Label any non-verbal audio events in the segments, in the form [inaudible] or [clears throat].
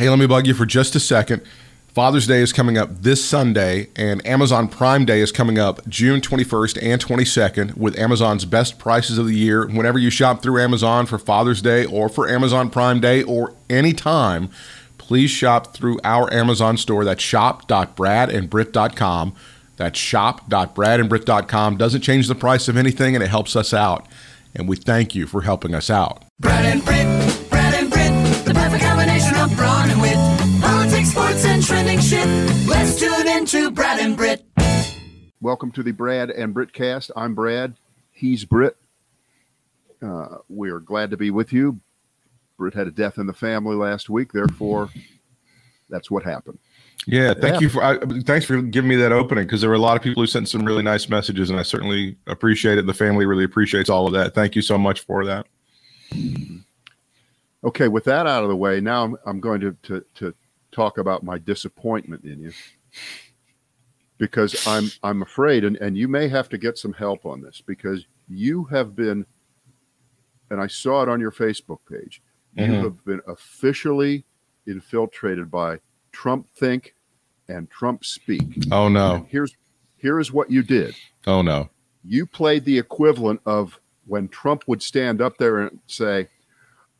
Hey, let me bug you for just a second. Father's Day is coming up this Sunday, and Amazon Prime Day is coming up June 21st and 22nd with Amazon's best prices of the year. Whenever you shop through Amazon for Father's Day or for Amazon Prime Day or any time, please shop through our Amazon store. That's shop.bradandbrit.com. That's shop.bradandbrit.com. Doesn't change the price of anything, and it helps us out. And we thank you for helping us out. Brad and Brit, brawn and wit. Politics, sports, and trending shit. Let's tune into Brad and Brit. Welcome to the Brad and Brit cast. I'm Brad. He's Brit. Uh, we are glad to be with you. Brit had a death in the family last week, therefore, that's what happened. Yeah, thank you for I, thanks for giving me that opening because there were a lot of people who sent some really nice messages, and I certainly appreciate it. The family really appreciates all of that. Thank you so much for that. Okay, with that out of the way, now I'm, I'm going to, to to talk about my disappointment in you because I'm I'm afraid, and, and you may have to get some help on this because you have been, and I saw it on your Facebook page. You Mhm. have been officially infiltrated by Trump Think and Trump Speak. Oh no! Here's here is what you did. Oh no! You played the equivalent of when Trump would stand up there and say,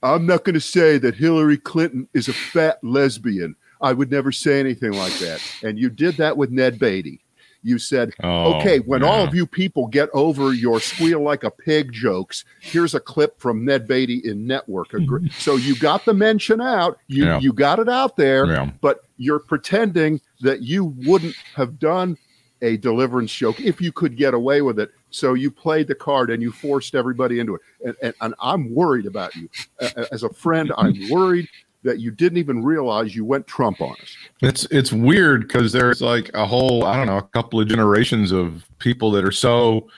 "I'm not going to say that Hillary Clinton is a fat lesbian. I would never say anything like that." And you did that with Ned Beatty. You said, Oh, okay, when all of you people get over your squeal like a pig jokes, here's a clip from Ned Beatty in Network. [laughs] So you got the mention out, you Yeah. you got it out there, Yeah. but you're pretending that you wouldn't have done a deliverance joke if you could get away with it. So you played the card and you forced everybody into it. And, and, and I'm worried about you. As a friend, I'm worried that you didn't even realize you went Trump on us. It's it's weird because there's like a whole I don't know a couple of generations of people that are so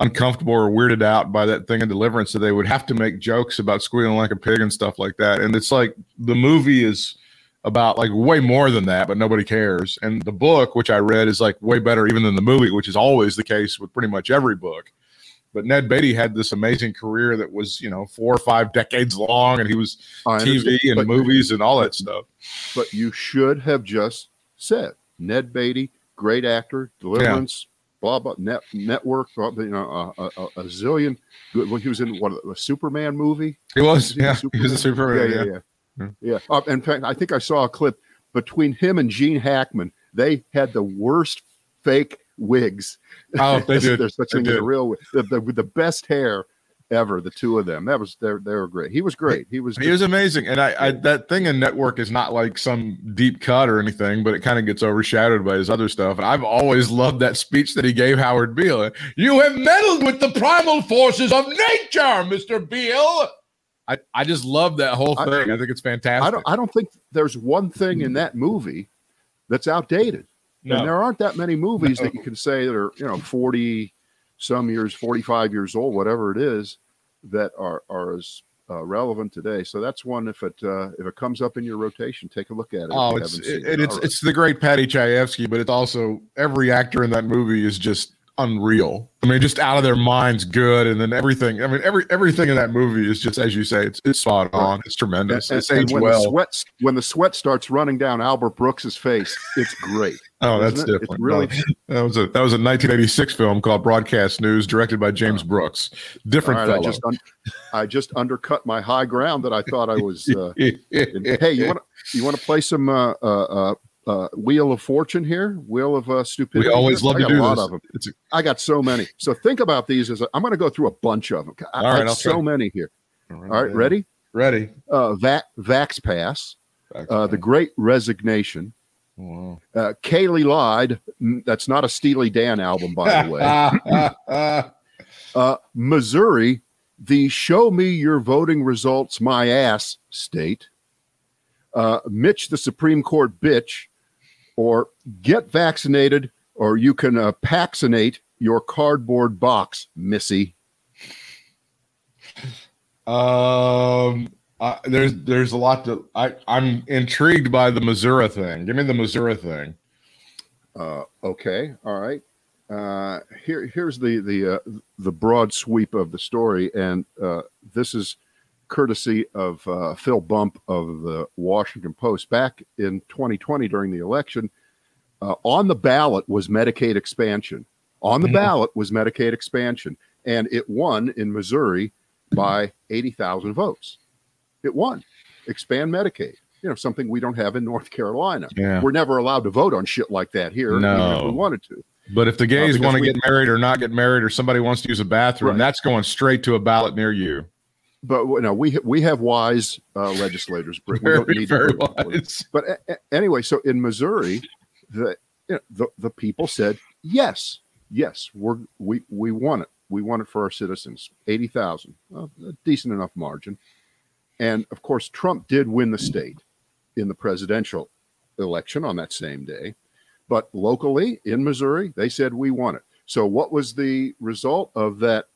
uncomfortable or weirded out by that thing of deliverance that they would have to make jokes about squealing like a pig and stuff like that. And it's like the movie is about like way more than that, but nobody cares. And the book, which I read, is like way better even than the movie, which is always the case with pretty much every book. But Ned Beatty had this amazing career that was, you know, four or five decades long, and he was TV and but- movies and all that stuff. but you should have just said Ned Beatty, great actor, Deliverance, blah blah, net, network, blah, you know, a, a, a zillion. Good. Well, he was in what a Superman movie. He was, he yeah, he was a Superman. Yeah, yeah. yeah, yeah. Yeah. Uh, in fact, I think I saw a clip between him and Gene Hackman. They had the worst fake wigs. Oh, they [laughs] did. There's such They thing as a real. The, the, with the best hair ever. The two of them. That was they they were great. He was great. He was. He was amazing, and I, I that thing in Network is not like some deep cut or anything, but it kind of gets overshadowed by his other stuff. And I've always loved that speech that he gave Howard Beale. You have meddled with the primal forces of nature, Mister Beale. I, I just love that whole thing. I, think it's fantastic. I don't. I don't think there's one thing in that movie that's outdated. No. And there aren't that many movies that you can say that are, you know, 40 some years, 45 years old, whatever it is, that are are as uh, relevant today. So that's one if it uh, if it comes up in your rotation, take a look at it. Oh, it's haven't it, it's it's the great Paddy Chayefsky, but it's also every actor in that movie is just unreal. I mean, just out of their minds, good, and then everything. I mean, every everything in that movie is just as you say, it's it's spot on. It's tremendous. And- it's and when well. the sweat when the sweat starts running down Albert Brooks's face, it's great. [laughs] Oh, that's it? It's different. really- No, that was a that was a 1986 film called Broadcast News, directed by James Brooks. Different right, I just un- I just undercut my high ground that I thought I was. Uh, [laughs] hey, you want to you want to play some uh, uh, uh, Wheel of Fortune here? Wheel of uh, Stupidity. we always love I to do a lot this. of them. It's a, I got so many. So think about these as a, I'm going to go through a bunch of them. I, All I right, I'll so try. many here. All right, ready? Ready. Uh, Va- Vax Pass, uh, The Great Resignation, Wow. uh, Kayleigh Lied. Mm, That's not a Steely Dan album, by the way. [laughs] Uh, Missouri, the Show Me Your Voting Results My Ass state. Uh, Mitch, the Supreme Court bitch, or get vaccinated, or you can uh, vaccinate your cardboard box, Missy. um, uh, there's there's a lot to. I I'm intrigued by the Missouri thing. Give me the Missouri thing. Uh, okay, all right. Uh, here, here's the the uh, the broad sweep of the story, and uh, this is courtesy of uh, Phil Bump of the Washington Post. Back in 2020 during the election, uh, on the ballot was Medicaid expansion. On the Mhm. ballot was Medicaid expansion, and it won in Missouri by 80,000 votes. It won. Expand Medicaid. You know, something we don't have in North Carolina. Yeah. We're never allowed to vote on shit like that here, even if we wanted to. But if the gays because want to get married or not get married, or somebody wants to use a bathroom, Right. that's going straight to a ballot near you. But you know, we we have wise uh, legislators. Brit. We don't need very vote for them. wise. But a- a- anyway, so in Missouri, the you know, the the people said yes, yes, we're we we want it. We want it for our citizens. Eighty thousand, a decent enough margin. And of course, Trump did win the state in the presidential election on that same day. But locally in Missouri, they said we want it. So what was the result of that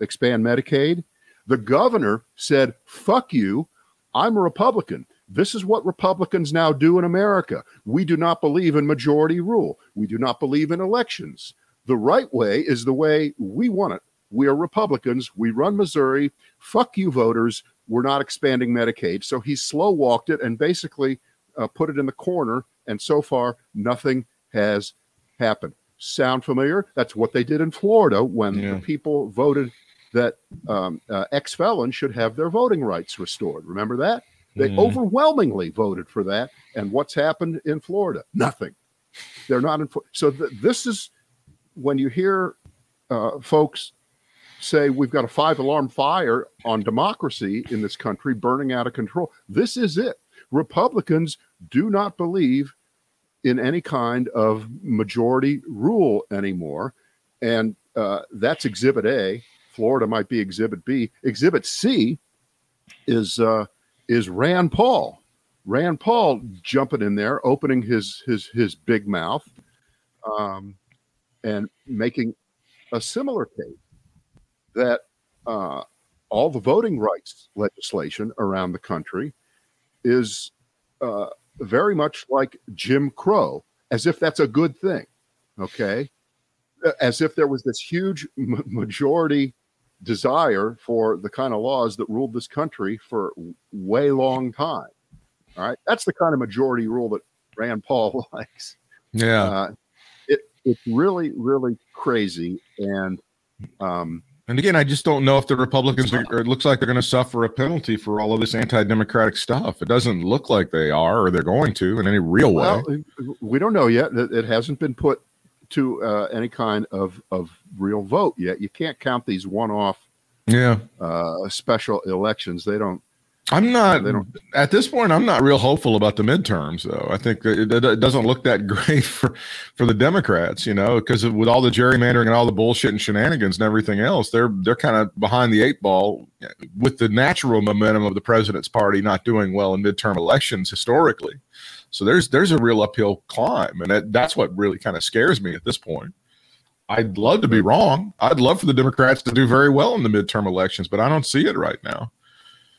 expand Medicaid? The governor said, "Fuck you. I'm a Republican. This is what Republicans now do in America. We do not believe in majority rule. We do not believe in elections. The right way is the way we want it. We are Republicans. We run Missouri. Fuck you, voters. We're not expanding Medicaid. So he slow walked it and basically uh, put it in the corner. And so far, nothing has happened. Sound familiar? That's what they did in Florida when Yeah. the people voted that um, uh, ex felons should have their voting rights restored. Remember that? They Mhm. overwhelmingly voted for that. And what's happened in Florida? Nothing. They're not in. So th- this is when you hear uh, folks say we've got a five alarm fire on democracy in this country burning out of control. This is it. Republicans do not believe in any kind of majority rule anymore. And uh, that's exhibit A. Florida might be exhibit B. Exhibit C is uh, is Rand Paul. Rand Paul jumping in there, opening his his his big mouth, um, and making a similar case that uh, all the voting rights legislation around the country is uh, very much like Jim Crow, as if that's a good thing. Okay, as if there was this huge majority desire for the kind of laws that ruled this country for way long time. All right, that's the kind of majority rule that Rand Paul [laughs] likes. Yeah. Uh, it it's really really crazy, and um, And again, I just don't know if the Republicans are, or it looks like they're going to suffer a penalty for all of this anti-democratic stuff. It doesn't look like they are, or they're going to in any real way. we don't know yet. It hasn't been put to uh, any kind of of real vote yet. You can't count these one-off yeah, uh, special elections. They don't. I'm not. They don't. At this point, I'm not real hopeful about the midterms, though. I think it, it, it doesn't look that [laughs] great for for the Democrats, you know, because with all the gerrymandering and all the bullshit and shenanigans and everything else, they're they're kind of behind the eight ball with the natural momentum of the president's party not doing well in midterm elections historically. So there's there's a real uphill climb, and that, that's what really kind of scares me at this point. I'd love to be wrong. I'd love for the Democrats to do very well in the midterm elections, but I don't see it right now.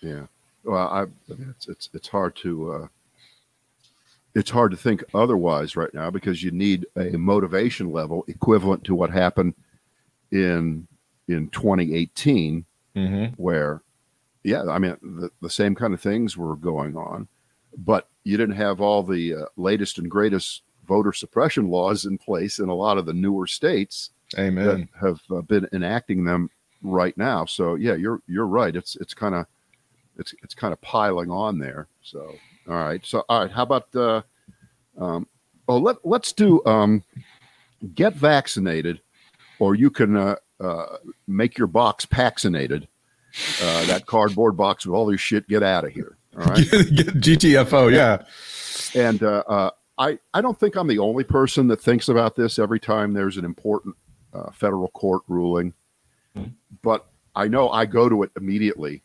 Yeah. Well, I, I mean, it's it's it's hard to uh, it's hard to think otherwise right now because you need a motivation level equivalent to what happened in in 2018 Mm-hmm. where yeah i mean the, the same kind of things were going on but you didn't have all the uh, latest and greatest voter suppression laws in place in a lot of the newer states Amen. that have uh, been enacting them right now. So yeah you're you're right. It's it's kind of it's it's kind of piling on there. So all right. So all right how about uh um oh let, let's do um get vaccinated or you can uh, uh make your box vaccinated. Uh that cardboard box with all your shit get out of here all right [laughs] GTFO, yeah. and uh, uh, I, I don't think I'm the only person that thinks about this every time there's an important uh, federal court ruling, Mhm. but I know I go to it immediately.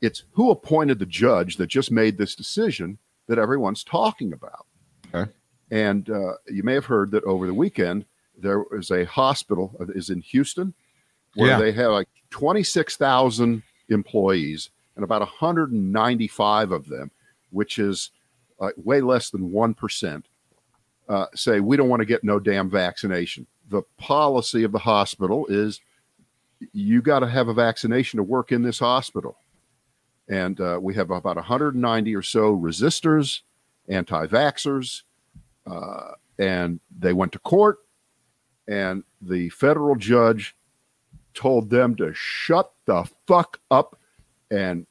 It's who appointed the judge that just made this decision that everyone's talking about. Okay. And uh, you may have heard that over the weekend there was a hospital uh, is in Houston where Yeah. they have like 26,000 employees and about 195 of them, which is uh, way less than 1%, uh, say, we don't want to get no damn vaccination. The policy of the hospital is you got to have a vaccination to work in this hospital. and uh, we have about 190 or so resistors, anti-vaxxers, uh, and they went to court, and the federal judge told them to shut the fuck up and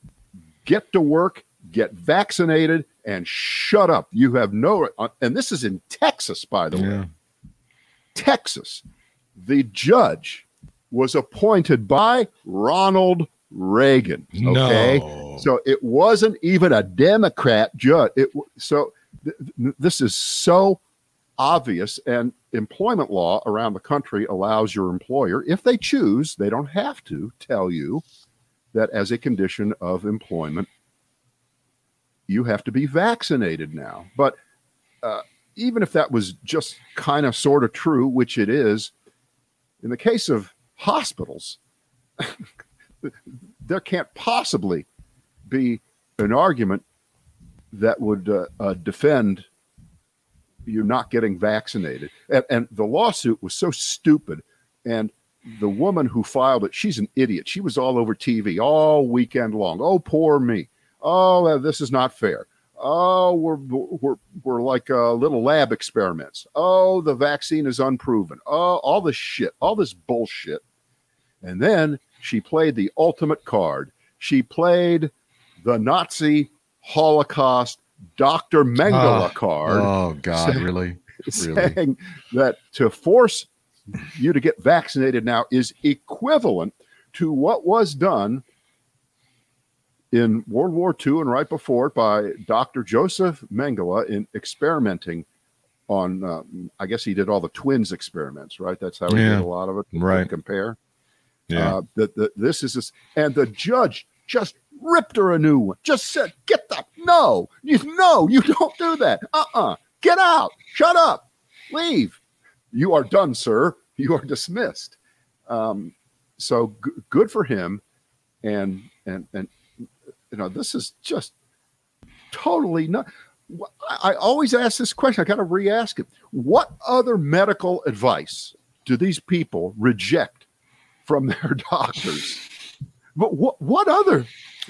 get to work, get vaccinated, and shut up. You have no, uh, and this is in Texas, by the way. Texas. The judge was appointed by Ronald Reagan. Okay. No. So it wasn't even a Democrat judge. It so th- th- this is so obvious, and employment law around the country allows your employer, if they choose, they don't have to tell you that as a condition of employment, you have to be vaccinated now. But uh, even if that was just kind of sort of true, which it is, in the case of hospitals, [laughs] there can't possibly be an argument that would uh, uh, defend you not getting vaccinated. And, and the lawsuit was so stupid. And the woman who filed it, she's an idiot. She was all over TV all weekend long. Oh, poor me. Oh, this is not fair. Oh, we're we're we're like uh, little lab experiments. Oh, the vaccine is unproven. Oh, all this shit, all this bullshit. And then she played the ultimate card. She played the Nazi Holocaust Dr. Mengele Ah, card Oh God, Say- really? [laughs] Really? saying that to force you to get vaccinated now is equivalent to what was done in World War II and right before it by Dr. Joseph Mengele in experimenting on, um, I guess he did all the twins experiments, right? That's how he Yeah. did a lot of it. Right. Compare. Yeah. Uh, that that this is this, and the judge just ripped her a new one. Just said, "Get the no, you no, you don't do that. Uh uh get out, shut up, leave. You are done, sir. You are dismissed." Um, so g- good for him, and and and you know this is just totally not. I I always ask this question. I got to re-ask it. What other medical advice do these people reject from their [laughs] doctors? But what what other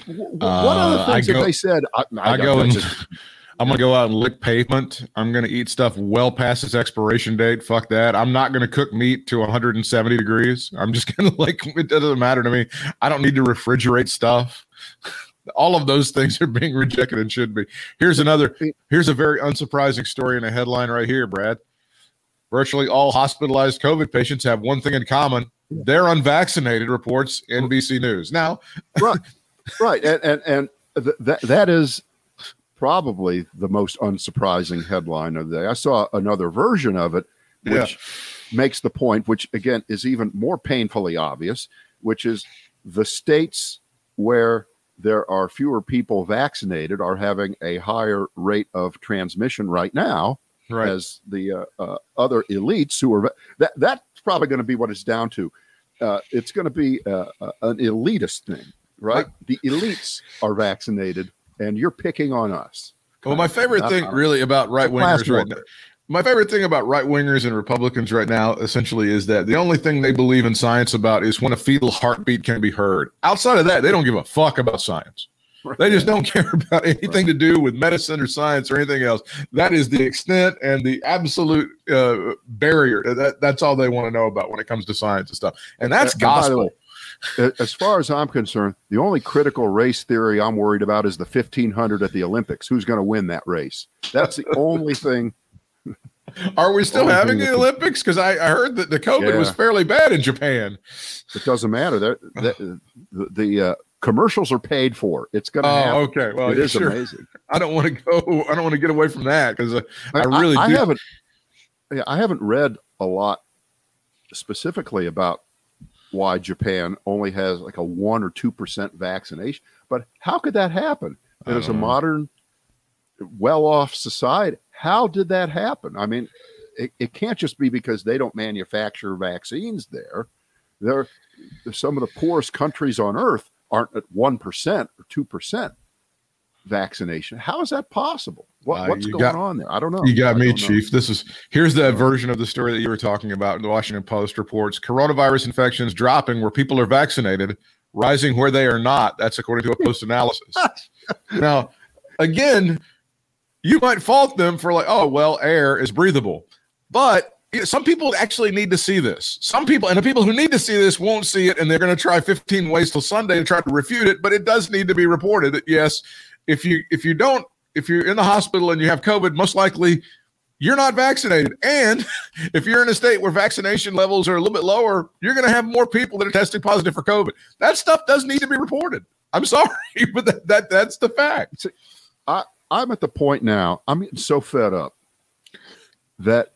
what other Uh, I things have go- they said? I, I got go and this. [laughs] I'm gonna go out and lick pavement. I'm gonna eat stuff well past its expiration date. Fuck that. I'm not gonna cook meat to 170 degrees. I'm just [laughs] gonna like it doesn't matter to me. I don't need to refrigerate stuff. [laughs] All of those things are being rejected and should be. Here's another. Here's a very unsurprising story in a headline right here, Brad. Virtually all hospitalized COVID patients have one thing in common. They're unvaccinated, reports NBC News. Now, right, right, and and and th- that that is probably the most unsurprising headline of the day. I saw another version of it, which makes the point, which again is even more painfully obvious, which is the states where there are fewer people vaccinated are having a higher rate of transmission right now right. as the uh, uh, other elites who are that that's probably going to be what it's down to. Uh, it's going to be uh, uh, an elitist thing, right? The elites are vaccinated, and you're picking on us. Well, my favorite thing really about right wingers right now, my favorite thing about right wingers and Republicans right now essentially is that the only thing they believe in science about is when a fetal heartbeat can be heard. Outside of that, they don't give a fuck about science. They just don't [laughs] care about anything to do with medicine or science or anything else. That is the extent and the absolute uh, barrier. That, that's all they want to know about when it comes to science and stuff. And that's and gospel. As far as I'm concerned, the only critical race theory I'm worried about is the 1500 at the Olympics. Who's going to win that race? That's the only [laughs] thing. Are we still only having the Olympics? Because I, I heard that the COVID was fairly bad in Japan. It doesn't matter. That the, the, the uh, commercials are paid for. It's going to Oh, happen. okay. Well, it yeah, is sure. amazing. [laughs] I don't want to go. I don't want to get away from that because I really I, do. haven't. Yeah, I haven't read a lot specifically about why Japan only has like a one or two percent vaccination. But how could that happen? It is a know. modern, well-off society. How did that happen? I mean, it, it can't just be because they don't manufacture vaccines there. They're some of the poorest countries on earth aren't at one percent or two percent vaccination. How is that possible? What, Uh, what's going got- on there? I don't know. You got I me, don't know. Chief. This is here's that version of the story that you were talking about. The Washington Post reports coronavirus infections dropping where people are vaccinated, rising where they are not. That's according to a post analysis. [laughs] now, again, you might fault them for like, oh, well, air is breathable. But some people actually need to see this. Some people, and the people who need to see this won't see it, and they're going to try 15 ways till Sunday to try to refute it. But it does need to be reported that yes, if you if you don't if you're in the hospital and you have COVID, most likely you're not vaccinated. And [laughs] if you're in a state where vaccination levels are a little bit lower, you're going to have more people that are testing positive for COVID. That stuff does need to be reported. I'm [laughs] sorry, but that, that that's the fact. I, I'm at the point now, I'm getting so fed up that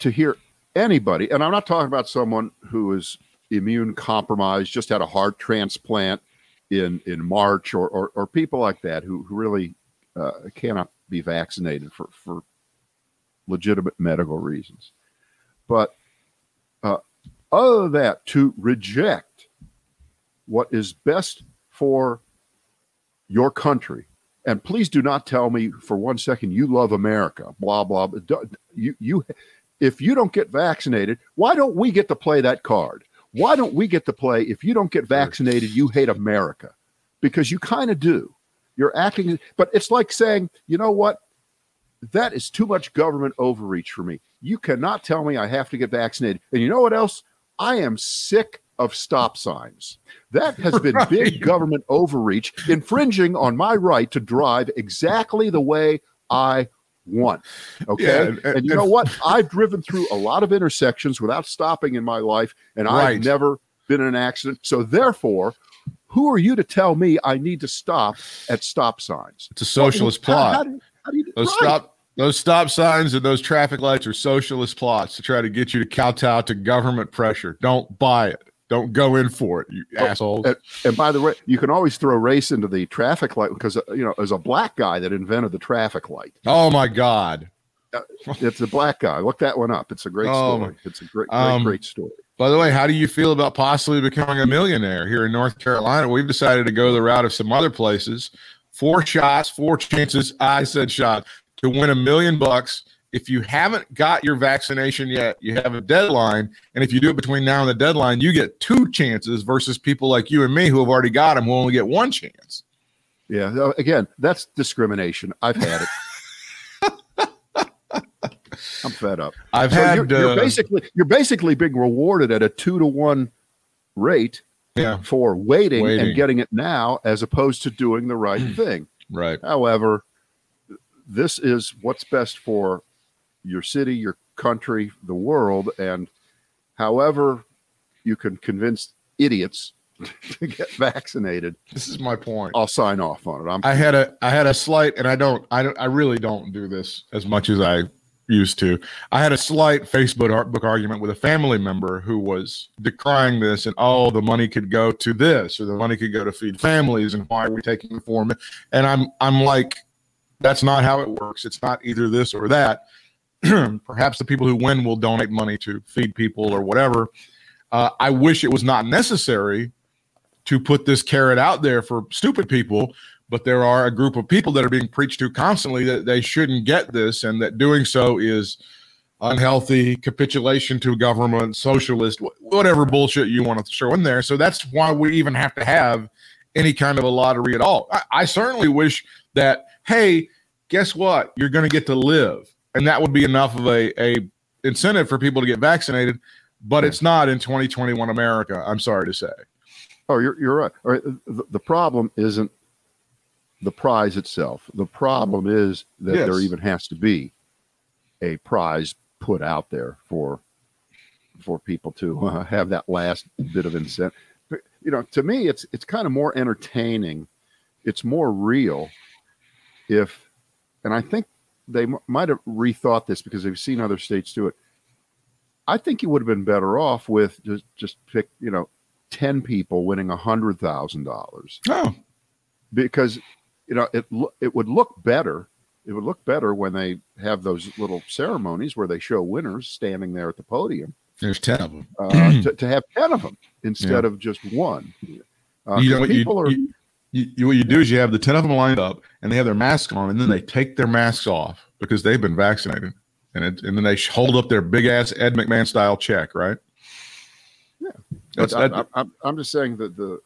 to hear anybody, and I'm not talking about someone who is immune compromised, just had a heart transplant in in March, or or, or people like that who, who really uh, cannot be vaccinated for for legitimate medical reasons. But uh, other than that, to reject what is best for your country, and please do not tell me for one second you love America, blah blah. blah. You you, if you don't get vaccinated, why don't we get to play that card? Why don't we get to play? If you don't get vaccinated, you hate America, because you kind of do. You're acting, but it's like saying, you know what? That is too much government overreach for me. You cannot tell me I have to get vaccinated. And you know what else? I am sick of stop signs. That has been [laughs] right. big government overreach, infringing on my right to drive exactly the way I want. Okay. Yeah, and, and, you know what? I've driven through a lot of intersections without stopping in my life, and right. I've never been in an accident. So therefore, who are you to tell me I need to stop at stop signs? It's a socialist well, plot. How, how do, how do you, those right. stop those stop signs and those traffic lights are socialist plots to try to get you to kowtow to government pressure. Don't buy it. Don't go in for it, you oh, assholes. And, and, by the way, you can always throw race into the traffic light because uh, you know, as a black guy that invented the traffic light. Oh my God! Uh, it's a black guy. Look that one up. It's a great oh, story. It's a great, great, um, great story. By the way, how do you feel about possibly becoming a millionaire here in North Carolina? We've decided to go the route of some other places. Four shots, four chances. I said shot to win a million bucks. If you haven't got your vaccination yet, you have a deadline. And if you do it between now and the deadline, you get two chances versus people like you and me who have already got them who only get one chance. Yeah. Again, that's discrimination. I've had it. [laughs] I'm fed up. I've so had. You're, you're uh, basically you're basically being rewarded at a two to one rate yeah. for waiting, waiting, and getting it now, as opposed to doing the right [clears throat] thing. Right. However, this is what's best for your city, your country, the world, and however you can convince idiots [laughs] to get vaccinated. This is my point. I'll sign off on it. I'm I had a I had a slight, and I don't I don't I really don't do this as much as I used to. I had a slight Facebook book argument with a family member who was decrying this and oh, the money could go to this or the money could go to feed families and why are we taking the form? And I'm I'm like, that's not how it works. It's not either this or that. [clears throat] Perhaps the people who win will donate money to feed people or whatever. Uh, I wish it was not necessary to put this carrot out there for stupid people but there are a group of people that are being preached to constantly that they shouldn't get this and that doing so is unhealthy capitulation to government socialist whatever bullshit you want to throw in there. So that's why we even have to have any kind of a lottery at all. I, I certainly wish that hey guess what? You're going to get to live. And that would be enough of a, a incentive for people to get vaccinated but it's not in 2021 america i'm sorry to say oh you're, you're right. right the, the problem isn't the prize itself. The problem is that yes. there even has to be a prize put out there for for people to [laughs] uh, have that last bit of incentive. You know, to me, it's it's kind of more entertaining. It's more real if, and I think they m- might have rethought this because they've seen other states do it. I think you would have been better off with just just pick you know ten people winning a hundred thousand dollars. Oh, because you know, it it would look better. It would look better when they have those little ceremonies where they show winners standing there at the podium. There's ten of them. uh, [clears throat] to, to, have ten of them instead yeah. of just one. Uh, you know what people you, are. You, you, what you do is you have the ten of them lined up, and they have their masks on, and then they take their masks off because they've been vaccinated, and it, and then they hold up their big ass Ed McMahon style check, right? Yeah. That's- I, that- I, I'm, I'm just saying that the,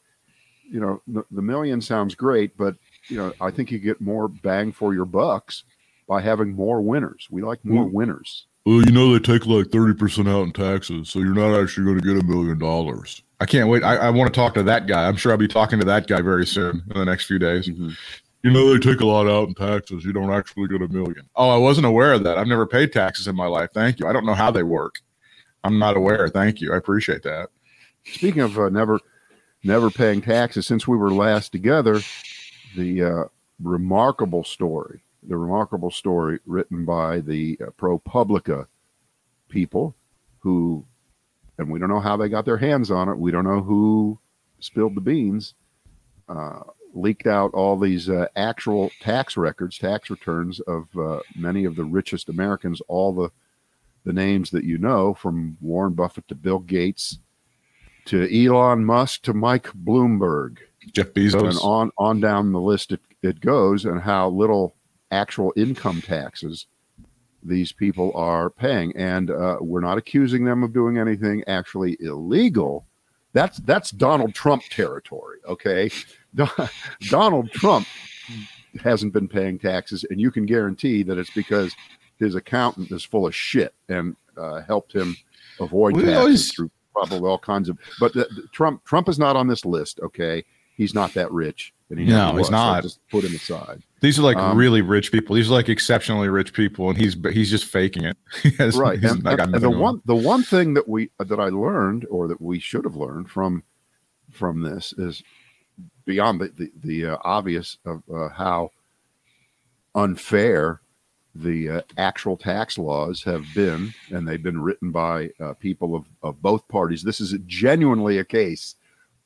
you know, the, the million sounds great, but you know, I think you get more bang for your bucks by having more winners. We like more Mm. winners. Well, you know they take like thirty percent out in taxes, so you're not actually going to get a million dollars. I can't wait. I, I want to talk to that guy. I'm sure I'll be talking to that guy very soon in the next few days. Mhm. You know they take a lot out in taxes. You don't actually get a million. Oh, I wasn't aware of that. I've never paid taxes in my life. Thank you. I don't know how they work. I'm not aware. Thank you. I appreciate that. Speaking of uh, never, never paying taxes, since we were last together, the uh, remarkable story, the remarkable story written by the uh, ProPublica people who, and we don't know how they got their hands on it. We don't know who spilled the beans, uh, leaked out all these uh, actual tax records, tax returns of uh, many of the richest Americans, all the the names that you know, from Warren Buffett to Bill Gates to Elon Musk to Mike Bloomberg, Jeff Bezos. and on on down the list it, it goes, and how little actual income taxes these people are paying, and uh, we're not accusing them of doing anything actually illegal. That's that's Donald Trump territory. Okay, [laughs] Donald Trump hasn't been paying taxes, and you can guarantee that it's because his accountant is full of shit and uh, helped him avoid taxes always- through probably all kinds of. But the, the- Trump Trump is not on this list. Okay, he's not that rich, and he No, he's was, so not. just put him aside. These are like Um, really rich people. These are like exceptionally rich people, and he's he's just faking it. [laughs] Has- right he's and, not got and- and the one the one thing that we that i learned or that we should have learned from from this is beyond the the, the uh, obvious of uh, how unfair the uh, actual tax laws have been and they've been written by uh, people of, of both parties this is genuinely a case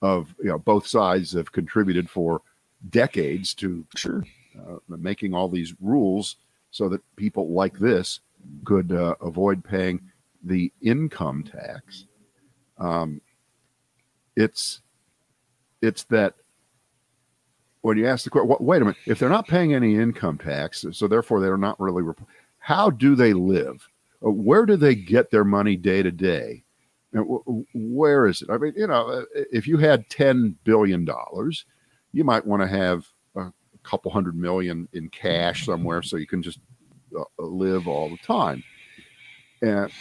of you know both sides have contributed for decades to Sure. uh, making all these rules so that people like this could uh, avoid paying the income tax. Um, it's it's that when you ask the question, wait a minute, if they're not paying any income tax, so therefore they're not really, how do they live? Uh, Where do they get their money day to day? Where is it? I mean, you know, uh, if you had ten billion dollars, you might want to have a couple hundred million in cash somewhere so you can just uh, live all the time. And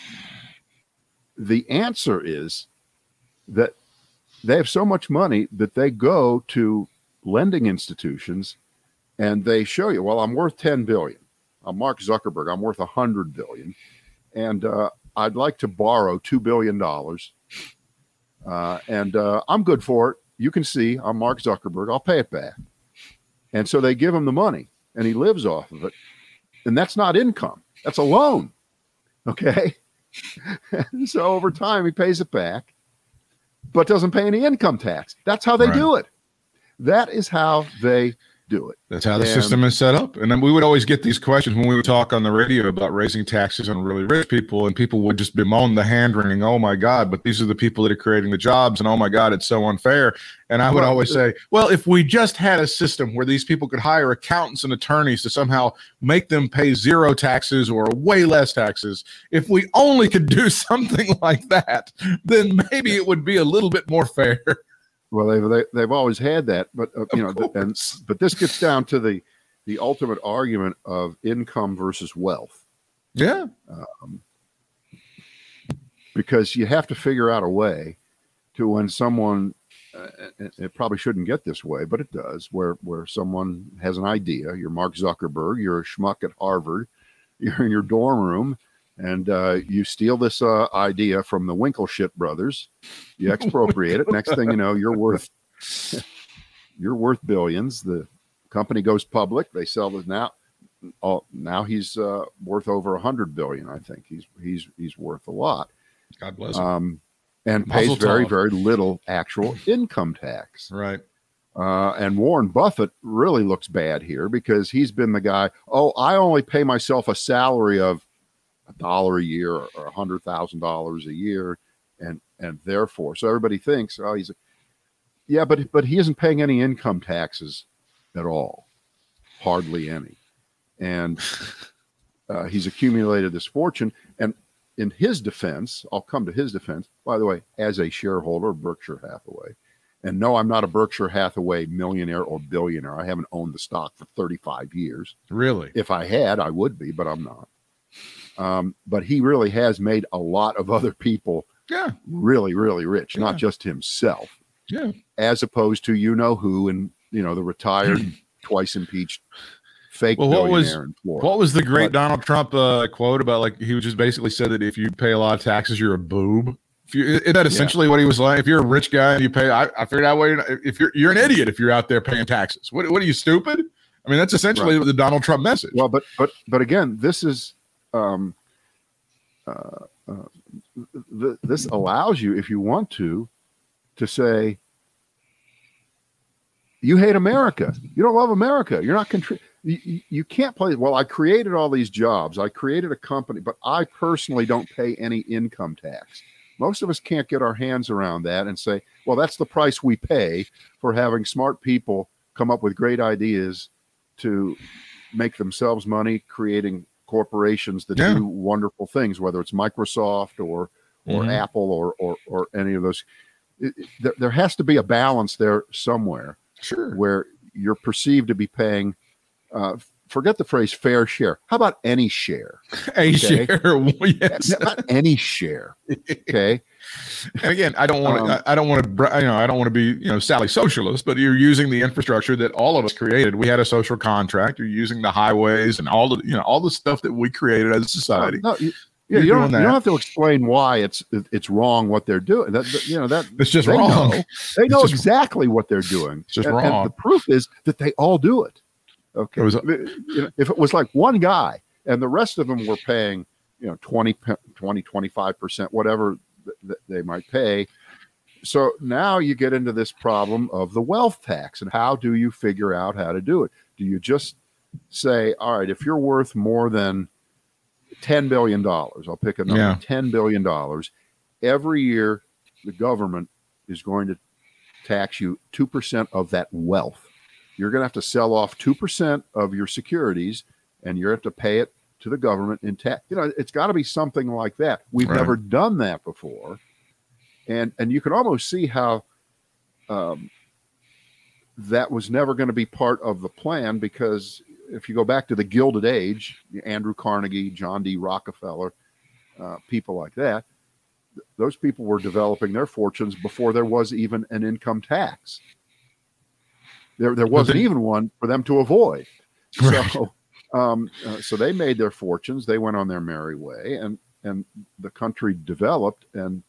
the answer is that they have so much money that they go to lending institutions and they show you, well, I'm worth 10 billion. I'm Mark Zuckerberg. I'm worth 100 billion. And uh, I'd like to borrow $2 billion. Uh, and uh, I'm good for it. You can see I'm Mark Zuckerberg. I'll pay it back. And so they give him the money and he lives off of it. And that's not income, that's a loan. Okay. [laughs] so over time, he pays it back, but doesn't pay any income tax. That's how they Right. do it. That is how they do it. That's how the And- system is set up. And then we would always get these questions when we would talk on the radio about raising taxes on really rich people, and people would just bemoan the hand wringing, oh my God, but these are the people that are creating the jobs, and oh my God, it's so unfair. And I would always say, well, if we just had a system where these people could hire accountants and attorneys to somehow make them pay zero taxes or way less taxes, if we only could do [laughs] something like that, then maybe it would be a little bit more fair. Well, they've they, they've always had that, but uh, you know, and but this gets down to the the ultimate argument of income versus wealth, Yeah. because you have to figure out a way to when someone uh, it, it probably shouldn't get this way, but it does, where where someone has an idea. You're Mark Zuckerberg. You're a schmuck at Harvard. [laughs] You're in your dorm room, and uh, you steal this uh, idea from the Winkleshit brothers. You [laughs] expropriate it. Next thing you know, you're worth [laughs] you're worth billions. The company goes public. They sell it now. Oh, now he's uh, worth over a hundred billion. I think he's he's he's worth a lot, God bless him. um, and Mazel pays very very little actual [laughs] income tax. right. Uh, and Warren Buffett really looks bad here because he's been the guy. Oh, I only pay myself a salary of a dollar a year or a hundred thousand dollars a year, and and therefore, so everybody thinks, oh, he's, a, yeah, but but he isn't paying any income taxes at all, hardly any, and [laughs] uh, he's accumulated this fortune. And in his defense, I'll come to his defense. By the way, as a shareholder of Berkshire Hathaway, and no, I'm not a Berkshire Hathaway millionaire or billionaire. I haven't owned the stock for 35 years. Really? If I had, I would be, but I'm not. Um, but he really has made a lot of other people Yeah. really, really rich, Yeah. not just himself, Yeah. as opposed to you know who and you know the retired, [clears throat] twice impeached fake Well, what was- billionaire in Florida. What was the great But- Donald Trump uh, quote about like he just basically said that if you pay a lot of taxes, you're a boob. If you, is that essentially what he was like? If you're a rich guy and you pay, I, I figured out way. If you're you're an idiot if you're out there paying taxes. What what are you stupid? I mean, that's essentially the Donald Trump message. Well, but but but again, this is um, uh, uh, th- this allows you, if you want to, to say you hate America. You don't love America. You're not you- you can't play. Well, I created all these jobs. I created a company, but I personally don't pay any income tax. Most of us can't get our hands around that and say, well, that's the price we pay for having smart people come up with great ideas to make themselves money creating corporations that Yeah. do wonderful things whether it's microsoft or or Mhm. apple or, or or any of those It- it- there, there has to be a balance there somewhere sure. where you're perceived to be paying uh, forget the phrase fair share how about any share [laughs] A okay. share. [laughs] Yes. not any share [laughs] okay And again, I don't want to. Um, I don't want to. You know, I don't want to be. You know, Sally socialist. But you're using the infrastructure that all of us created. We had a social contract. You're using the highways and all the. You know, all the stuff that we created as a society. no, you, yeah, you don't, you don't have to explain why it's it's wrong what they're doing. That, that- you know that It's just they wrong. know. They know just- exactly what they're doing. It's just and, and wrong. the proof is that they all do it. Okay. It was- You know, if it was like one guy and the rest of them were paying, you know, 20, 20 25%, whatever th- th- they might pay. So now you get into this problem of the wealth tax and how do you figure out how to do it? Do you just say, all right, if you're worth more than $10 billion, I'll pick a number, Yeah. $10 billion, every year the government is going to tax you 2% of that wealth. You're going to have to sell off 2% of your securities and you have to pay it to the government in tax. You know, it's got to be something like that. We've Right. never done that before. And and you can almost see how um, that was never going to be part of the plan because if you go back to the Gilded Age, Andrew Carnegie, John D. Rockefeller, uh, people like that, th- those people were developing their fortunes before there was even an income tax. There, there wasn't then- even one for them to avoid. [laughs] Right. So, um, uh, so they made their fortunes. They went on their merry way, and and the country developed. And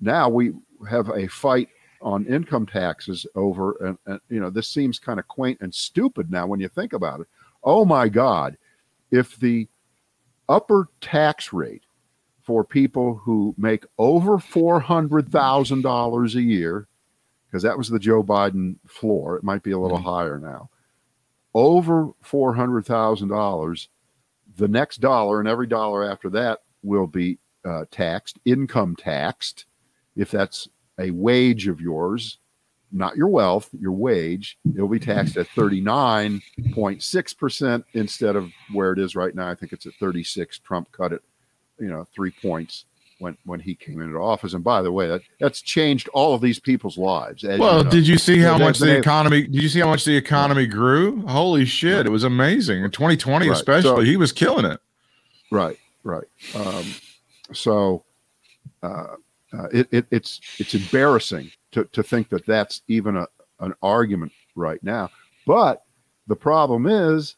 now we have a fight on income taxes over. And, and you know, this seems kind of quaint and stupid now when you think about it. Oh my God! If the upper tax rate for people who make over four hundred thousand dollars a year, because that was the Joe Biden floor. It might be a little higher now. Over four hundred thousand dollars, the next dollar and every dollar after that will be uh, taxed, income taxed, if that's a wage of yours, not your wealth, your wage. It'll be taxed at thirty nine point six percent instead of where it is right now. I think it's at thirty six. Trump cut it, you know, three points when when he came into office. And by the way, that that's changed all of these people's lives. Well, you know. did you see how much they- the economy? Did you see how much the economy grew? Holy shit! It was amazing. In 2020, Right. especially, So- he was killing it. Right, right. Um, so uh, uh, it, it, it's it's embarrassing to, to think that that's even a, an argument right now. But the problem is,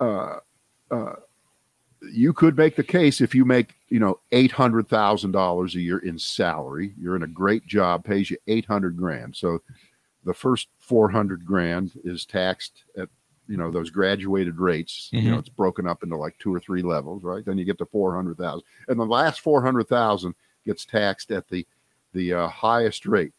uh, uh, you could make the case if you make you know eight hundred thousand dollars a year in salary, you're in a great job, pays you eight hundred grand. So the first four hundred grand is taxed at you know those graduated rates. You know, it's broken up into like two or three levels, right? Then you get to four hundred thousand, and the last four hundred thousand gets taxed at the the uh, highest rate.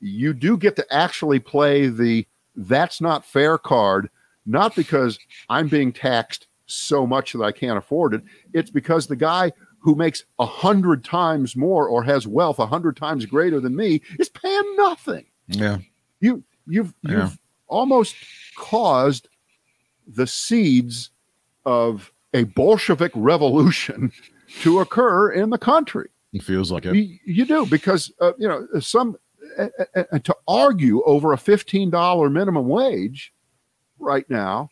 You do get to actually play the "that's not fair" card, not because I'm being taxed so much that I can't afford it. It's because the guy who makes a hundred times more or has wealth a hundred times greater than me is paying nothing Yeah, you you've Yeah. you've almost caused the seeds of a Bolshevik revolution [laughs] to occur in the country. It feels like it. You, you do because uh, you know some uh, uh, uh, to argue over a fifteen dollar minimum wage right now,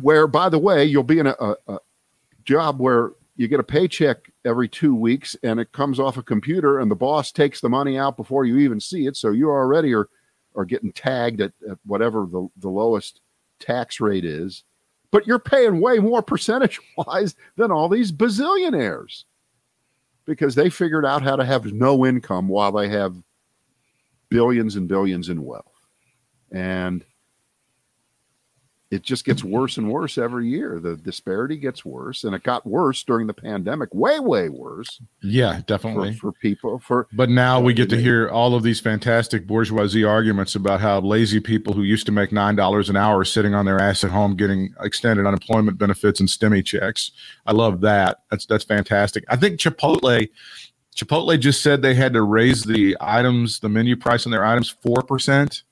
where by the way you'll be in a, a, a job where you get a paycheck every two weeks and it comes off a computer and the boss takes the money out before you even see it, so you already are are getting tagged at, at whatever the, the lowest tax rate is. But you're paying way more percentage wise than all these bazillionaires because they figured out how to have no income while they have billions and billions in wealth. And it just gets worse and worse every year. The disparity gets worse, and it got worse during the pandemic, way, way worse. Yeah, definitely. for people. For But now we get to hear all of these fantastic bourgeoisie arguments about how lazy people who used to make nine dollars an hour sitting on their ass at home getting extended unemployment benefits and STEMI checks. I love that. That's that's fantastic. I think Chipotle Chipotle just said they had to raise the items, the menu price on their items four percent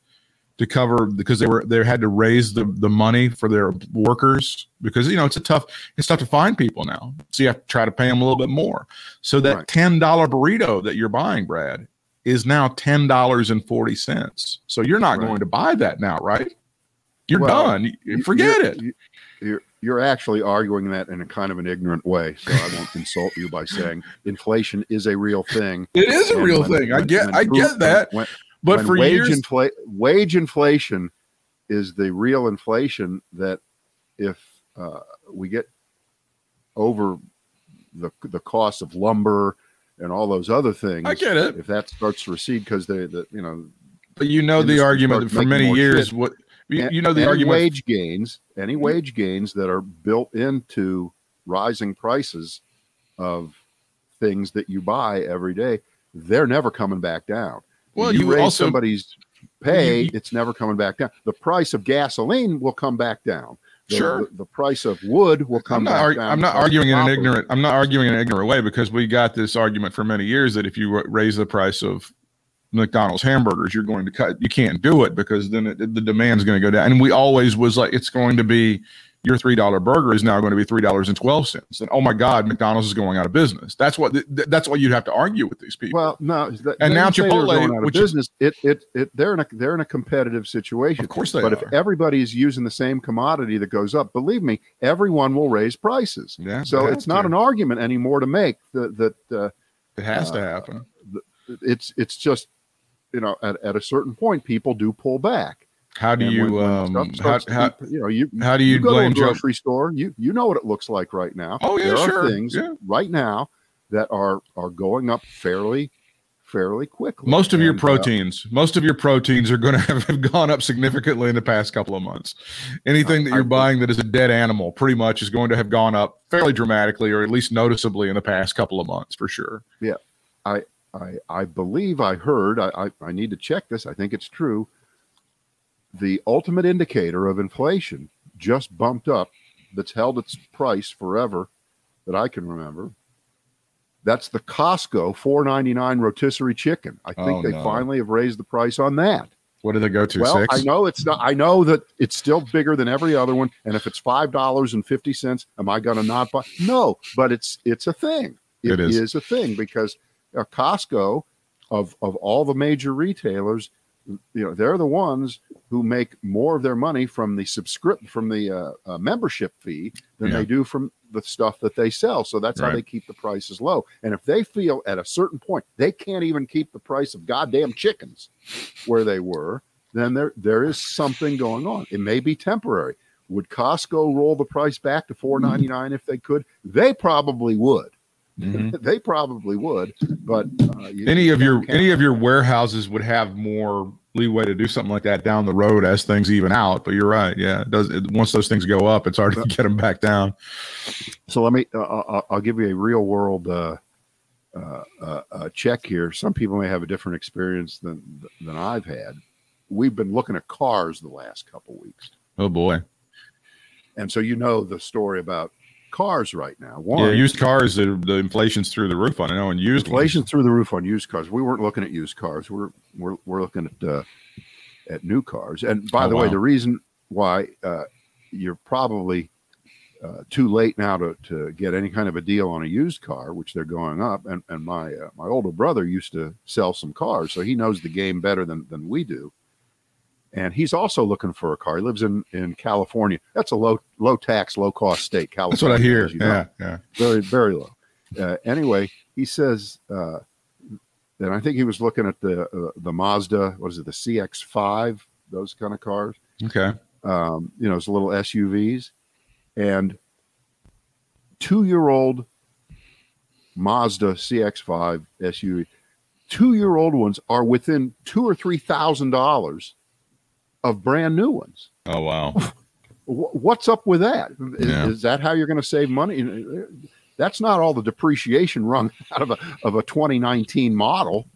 to cover because they were they had to raise the the money for their workers because you know it's a tough it's tough to find people now so you have to try to pay them a little bit more so that Right. ten dollar burrito that you're buying brad is now ten dollars and forty cents so you're not Right. going to buy that now right you're Well, done forget you're- it you- You're, you're actually arguing that in a kind of an ignorant way. So I won't insult you by saying [laughs] inflation is a real thing. it is a real thing i get i get that when- but when for wage years infla- wage inflation is the real inflation that if uh, we get over the the cost of lumber and all those other things, i get it if that starts to recede because they the you know but you know the argument for many years shit. what you, you know the any argument wage gains any wage gains that are built into rising prices of things that you buy every day they're never coming back down well you, you raise also somebody's pay you- it's never coming back down the price of gasoline will come back down the, Sure. the, the price of wood will come I'm not, back arg- down I'm not arguing in an ignorant. I'm not arguing in an ignorant way because we got this argument for many years that if you raise the price of McDonald's hamburgers, you're going to cut. You can't do it because then it, the demand's going to go down. And we always was like, it's going to be your three dollar burger is now going to be three dollars and twelve cents. And oh my God, McDonald's is going out of business. That's what. th- that's what you'd have to argue with these people. well no that, And now didn't they were Chipotle, going out of which business it, it it they're in a they're in a competitive situation of course they but are. if everybody is using the same commodity that goes up, believe me, everyone will raise prices. yeah, So it's not to. an argument anymore to make that that uh, It has to uh, happen. it's it's just you know at, at a certain point people do pull back. How do you when- when um how, how, you know you how do you, you go blame to a Joe? grocery store, you you know what it looks like right now. Oh, yeah, there are sure. things Yeah. right now that are are going up fairly fairly quickly. Most of your And, uh, proteins, most of your proteins are going [laughs] to have, have gone up significantly in the past couple of months. Anything that you're I- buying that is a dead animal, pretty much, is going to have gone up fairly dramatically, or at least noticeably in the past couple of months, for sure. Yeah. I I, I believe I heard, I, I, I need to check this, I think it's true. The ultimate indicator of inflation just bumped up, that's held its price forever that I can remember. That's the Costco four ninety nine rotisserie chicken. I think Oh, they no. finally have raised the price on that. What did they go to? well, Six? I know it's not. I know that it's still bigger than every other one. And if it's five dollars and fifty cents, am I going to not buy? No, but it's it's a thing. It is. is a thing because uh, Costco, of of all the major retailers, you know, they're the ones who make more of their money from the subscript from the uh, uh, membership fee than Yeah. they do from the stuff that they sell. So that's how they keep the prices low. And if they feel at a certain point they can't even keep the price of goddamn chickens where they were, then there there is something going on. It may be temporary. Would Costco roll the price back to four ninety nine if they could? They probably would. Mhm. [laughs] they probably would. But uh, you- any of your any of your warehouses would have more leeway to do something like that down the road as things even out. But you're right. Yeah, it does it, once those things go up, it's hard to get them back down. So let me. Uh, I'll, I'll give you a real world uh, uh, uh, uh, check here. Some people may have a different experience than than I've had. We've been looking at cars the last couple weeks, Oh boy. and so you know the story about cars right now. Yeah, One, used cars, the, the inflation's through the roof on it. I know, and used ones. through the roof on used cars. We weren't looking at used cars. We're we're we're looking at uh, at new cars. And by Oh, the way, the reason why uh, you're probably uh, too late now to, to get any kind of a deal on a used car, which they're going up. And and my uh, my older brother used to sell some cars, so he knows the game better than than we do. And he's also looking for a car. He lives in in California. That's a low low tax, low cost state. California. That's what I hear. you know. Yeah, yeah. very very low. Uh, anyway, he says. Uh, and I think he was looking at the uh, the Mazda. What is it? The CX-5, those kind of cars Okay. um, you know, it's little SUVs, and two-year-old Mazda CX-5 SUV, two-year-old ones are within two or three thousand dollars of brand new ones. Oh wow. [laughs] What's up with that? Is, Yeah. is that how you're going to save money? That's not all the depreciation run [laughs] out of a of a 2019 model.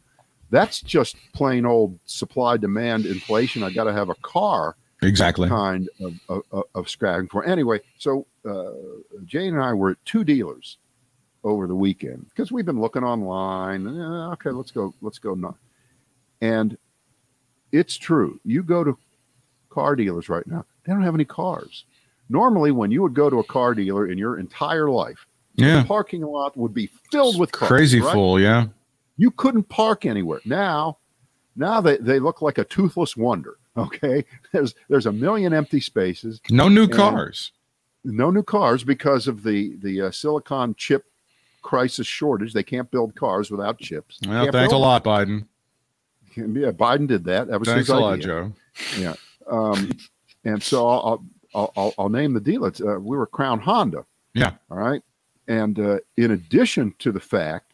That's just plain old supply demand inflation. I got to have a car Exactly. kind of, of, of- of scrapping for. Anyway, so uh, Jane and I were at two dealers over the weekend because we've been looking online. Eh, okay, let's go. Let's go. Not. And it's true. You go to car dealers right now; they don't have any cars. Normally, when you would go to a car dealer in your entire life, Yeah. the parking lot would be filled with cars. Crazy right? full. Yeah. you couldn't park anywhere now now they, they look like a toothless wonder [laughs] okay there's there's a million empty spaces No new cars. no new cars because of the the uh, silicon chip crisis shortage they can't build cars without chips Well, thanks a lot, Biden. yeah biden did that that was Thanks his a lot, Joe. Joe. Um, and so I'll, I'll, I'll, I'll name the deal. It's, uh, we were Crown Honda. Yeah. All right. And uh, in addition to the fact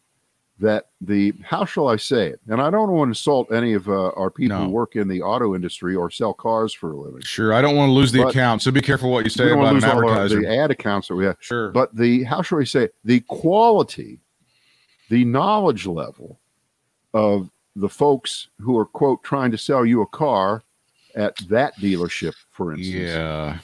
that the, how shall I say it? And I don't want to insult any of uh, our people No. who work in the auto industry or sell cars for a living. Sure. I don't want to lose the But- account, so be careful what you say about an to all our, advertiser. the ad accounts that we have. Sure. But the, how shall I say it? The quality, the knowledge level of the folks who are, quote, trying to sell you a car at that dealership, for instance. yeah.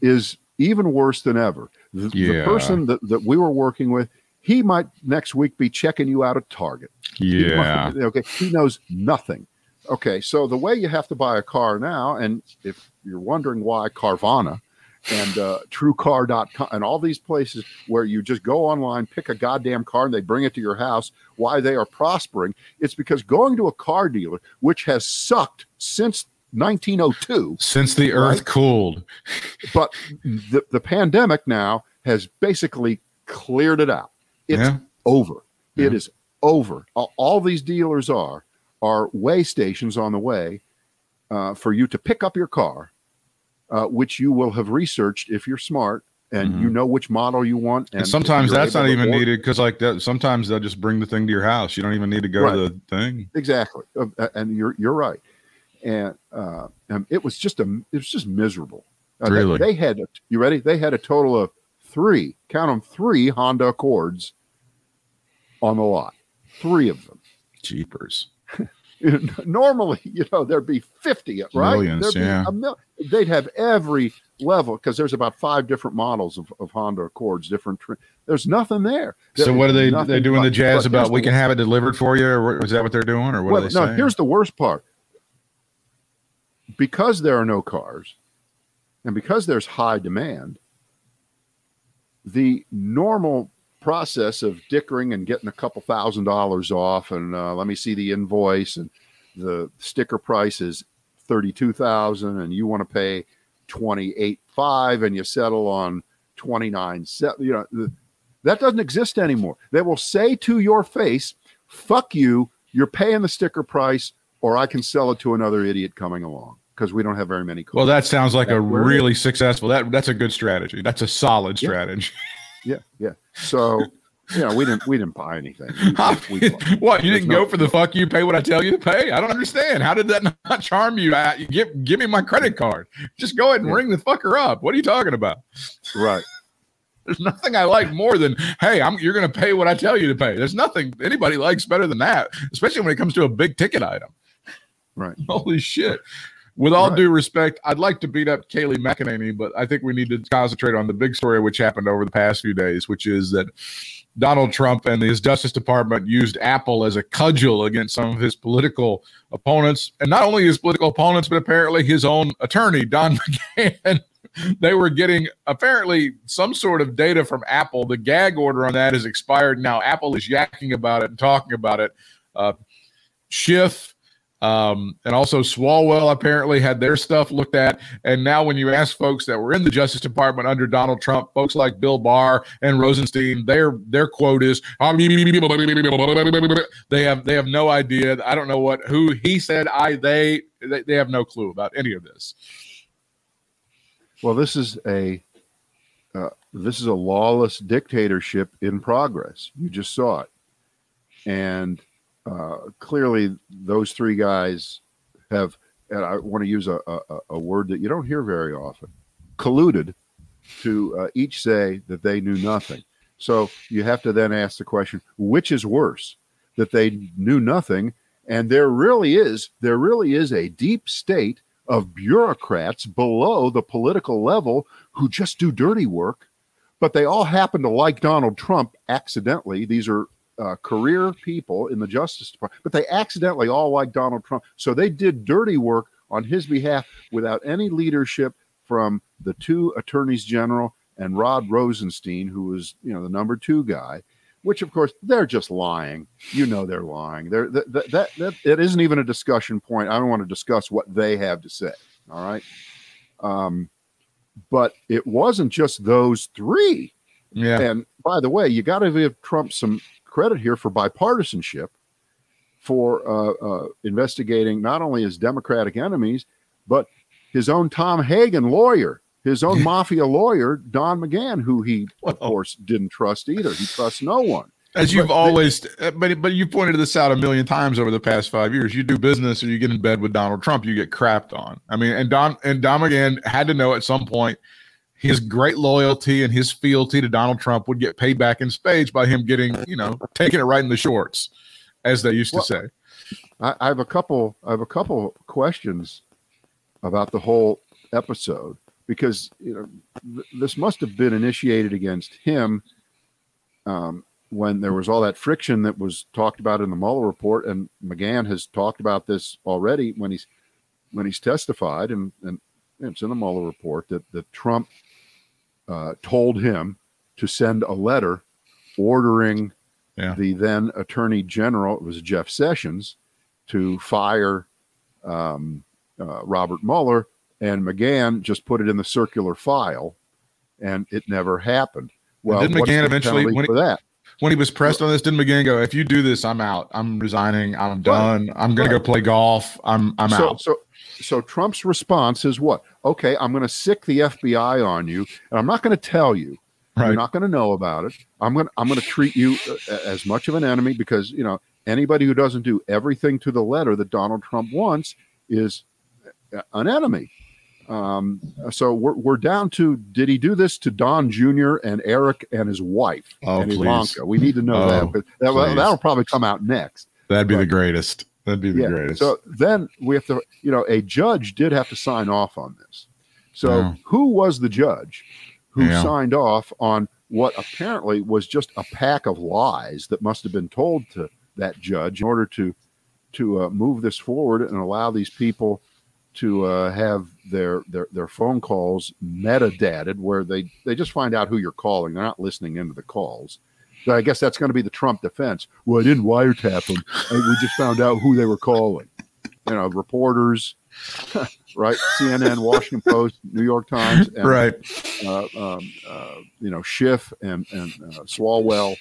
is even worse than ever. The, the person that, that we were working with, he might next week be checking you out at Target. He Yeah. might- okay. He knows nothing. Okay. So the way you have to buy a car now, and if you're wondering why Carvana and uh, TrueCar.com and all these places where you just go online, pick a goddamn car, and they bring it to your house, why they are prospering, it's because going to a car dealer, which has sucked since 1902, Since the earth Right. cooled. but the, the pandemic now has basically cleared it out. It's Yeah. over. It Yeah. is over. All, these dealers are are way stations on the way uh, for you to pick up your car, uh, which you will have researched if you're smart and you know which model you want. Mm-hmm. And sometimes that's not even needed because, like, that, sometimes they'll just bring the thing to your house. You don't even need to go Right. to the thing. Exactly, Uh, uh, and you're you're right. And uh, um, it was just a it was just miserable. Uh, they- Really? they, had you ready? They had a total of three. Count them three Honda Accords on the lot. Three of them. Jeepers. [laughs] Normally, you know, there'd be fifty, right? Millions, There'd be yeah. mil- they'd have every level because there's about five different models of, of Honda Accords. Different. Tr- there's nothing there. So There what are they? They doing but- the jazz about we can have it delivered for you, or is that what they're doing, or what well, are they no, saying? No, here's the worst part. Because there are no cars, and because there's high demand, the normal process of dickering and getting a couple thousand dollars off, and uh, let me see the invoice, and the sticker price is thirty-two thousand, and you want to pay twenty-eight five, and you settle on twenty-nine seven. You know that doesn't exist anymore. They will say to your face, "Fuck you! You're paying the sticker price, or I can sell it to another idiot coming along." Because we don't have very many cars. well, that sounds like a That's where it really successful. That that's a good strategy. That's a solid Yeah. strategy. Yeah, yeah. So, you know, we didn't we didn't buy anything. We- [laughs] we- what you There's didn't no- go for the fuck you pay what I tell you to pay? I don't understand. How did that [laughs] not charm you? I, give give me my credit card. Just go ahead and Yeah. ring the fucker up. What are you talking about? right. [laughs] There's nothing I like more than hey, I'm you're gonna pay what I tell you to pay. There's nothing anybody likes better than that, especially when it comes to a big ticket item. Right. Holy shit. With all Right. due respect, I'd like to beat up Kayleigh McEnany, but I think we need to concentrate on the big story which happened over the past few days, which is that Donald Trump and his Justice Department used Apple as a cudgel against some of his political opponents, and not only his political opponents, but apparently his own attorney, Don [laughs] McGahn, they were getting apparently some sort of data from Apple. The gag order on that is expired now. Apple is yakking about it and talking about it. Uh, Schiff um, and also, Swalwell apparently had their stuff looked at. And now, when you ask folks that were in the Justice Department under Donald Trump, folks like Bill Barr and Rosenstein, their their quote is they have they have no idea. I don't know what who he said. I they they, they have no clue about any of this. Well, this is a uh, this is a lawless dictatorship in progress. You just saw it, and uh, clearly those three guys have, and I want to use a, a, a word that you don't hear very often, colluded to uh, each say that they knew nothing. So you have to then ask the question, which is worse, that they knew nothing, and there really is there really is a deep state of bureaucrats below the political level who just do dirty work, but they all happen to like Donald Trump accidentally. These are uh, career people in the Justice Department, but they accidentally all like Donald Trump. So they did dirty work on his behalf without any leadership from the two attorneys general and Rod Rosenstein, who was you know the number two guy. Which of course they're just lying. You know they're lying. They're that that, that, that it isn't even a discussion point. I don't want to discuss what they have to say. All right. Um, but it wasn't just those three. Yeah. And by the way, you got to give Trump some credit here for bipartisanship, for uh, uh, investigating not only his Democratic enemies, but his own Tom Hagen lawyer, his own [laughs] mafia lawyer, Don McGahn, who he, of course, didn't trust either. He trusts no [laughs] one. As you've But- always, uh, but but you pointed this out a million times over the past five years. You do business or you get in bed with Donald Trump, you get crapped on. I mean, and Don and Don McGahn had to know at some point his great loyalty and his fealty to Donald Trump would get paid back in spades by him getting, you know, taking it right in the shorts, as they used to say. I, I have a couple. I have a couple questions about the whole episode because you know th- this must have been initiated against him um, when there was all that friction that was talked about in the Mueller report, and McGahn has talked about this already when he's when he's testified, and and it's in the Mueller report that that Trump uh, told him to send a letter ordering Yeah. the then Attorney General, it was Jeff Sessions, to fire um, uh, Robert Mueller, and McGahn just put it in the circular file, and it never happened. Well, didn't McGahn eventually- when he- that? When he was pressed on this, didn't McGahn go, "If you do this, I'm out. I'm resigning. I'm done. I'm going to go play golf. I'm I'm so, out." so, so Trump's response is what? Okay, I'm going to sick the FBI on you, and I'm not going to tell you. You're not going to know about it. I'm going. to I'm going to treat you uh, as much of an enemy because you know anybody who doesn't do everything to the letter that Donald Trump wants is uh, an enemy. Um, so we're we're down to did he do this to Don Jr. and Eric and his wife Oh, and please. Ivanka? We need to know Oh, that. But that, that'll probably come out next. That'd be but- the greatest. That'd be the Yeah. greatest. So then we have to, you know, a judge did have to sign off on this. So Yeah. who was the judge who Yeah. signed off on what apparently was just a pack of lies that must have been told to that judge in order to to uh, move this forward and allow these people to uh, have their, their their phone calls metadated where they they just find out who you're calling. They're not listening into the calls. I guess that's going to be the Trump defense. Well, I didn't wiretap them. We just found out who they were calling. You know, reporters, [laughs] right? CNN, Washington Post, New York Times, and, right. uh, um, uh, you know, Schiff and and uh, Swalwell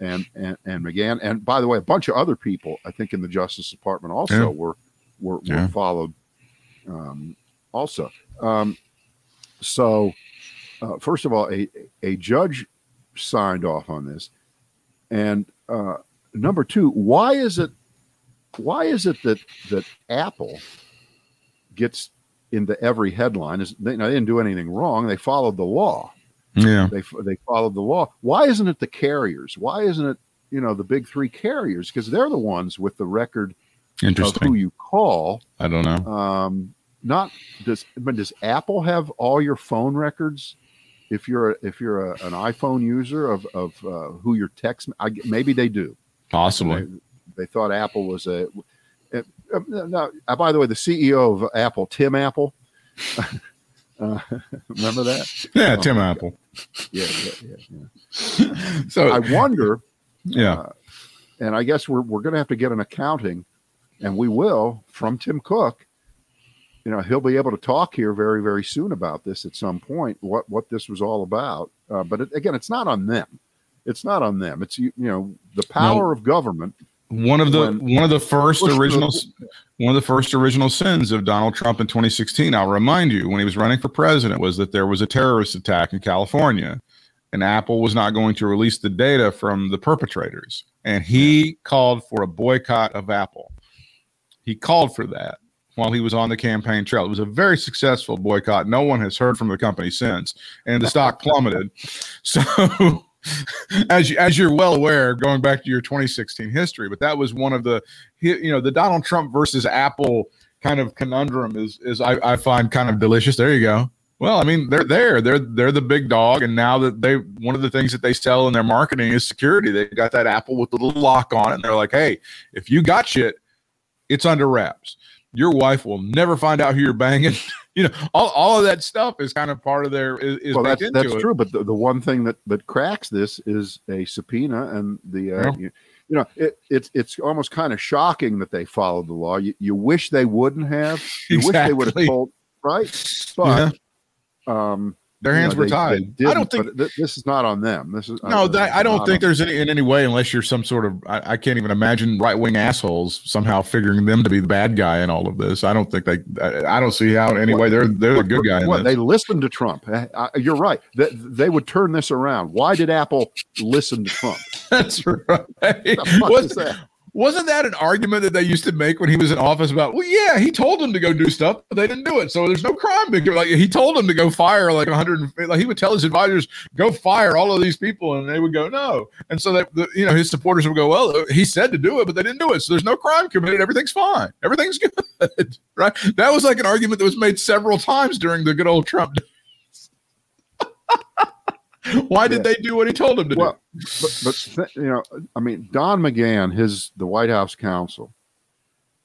and, and and McGahn, and by the way, a bunch of other people I think in the Justice Department also Yeah. were were, were Yeah. followed. Um, also, um, so uh, first of all, a a judge signed off on this, and uh, number two, why is it why is it that that Apple gets into every headline? Is they, they didn't do anything wrong; they followed the law Yeah. they they followed the law. Why isn't it the carriers? Why isn't it you know the big three carriers? Because they're the ones with the record of who you call. I don't know. Um, not does but does Apple have all your phone records? If you're a, if you're a, an iPhone user of of uh, who your text, I, maybe they do. Possibly. They, they thought Apple was a. Uh, now, uh, by the way, the CEO of Apple, Tim Apple, [laughs] Uh, remember that? Yeah, Tim Apple. Yeah, yeah, yeah. yeah. [laughs] So I wonder, yeah, uh, and I guess we're we're going to have to get an accounting, and we will from Tim Cook. You know, he'll be able to talk here very very soon about this at some point. What what this was all about. Uh, but it, again, it's not on them. It's not on them. It's you, you know the power of government. one of the when- one of the first original one of the first original sins of Donald Trump in 2016. I'll remind you when he was running for president was that there was a terrorist attack in California, and Apple was not going to release the data from the perpetrators, and he called for a boycott of Apple. He called for that while he was on the campaign trail. It was a very successful boycott. No one has heard from the company since, and the stock plummeted. [laughs] So, as you, as you're well aware, going back to your 2016 history, but that was one of the, you know, the Donald Trump versus Apple kind of conundrum is is I, I find kind of delicious. There you go. Well, I mean, they're there. They're they're the big dog, and now that they one of the things that they sell in their marketing is security. They got that Apple with the little lock on it, and they're like, hey, if you got shit, it's under wraps. Your wife will never find out who you're banging. [laughs] you know, all, all of that stuff is kind of part of their is, is well, that's that's it. true. But the, the one thing that that cracks this is a subpoena, and the uh, Yeah. you, you know it, it's it's almost kind of shocking that they followed the law. You, you wish they wouldn't have. You wish they would have Exactly. told right, but um, Their you hands know, were tied. I don't think th- this is not on them. This is No, uh, that, I don't think there's any in any way, unless you're some sort of I, I can't even imagine right wing assholes somehow figuring them to be the bad guy in all of this. I don't think they. I, I don't see how in any way they're they're the good guy in What, they listened to Trump. Uh, uh, you're right. That they would turn this around. Why did Apple listen to Trump? [laughs] That's right. The wasn't that an argument that they used to make when he was in office about? Well, yeah, he told them to go do stuff, but they didn't do it, so there's no crime. Like he told them to go fire like 100. Like he would tell his advisors, go fire all of these people, and they would go no. And so that you know his supporters would go, well, he said to do it, but they didn't do it, so there's no crime committed. Everything's fine. Everything's [laughs] good. right? That was like an argument that was made several times during the good old Trump. [laughs] Why did Yeah. they do what he told them to Well, but, but th- you know, I mean, Don McGahn, his the White House counsel,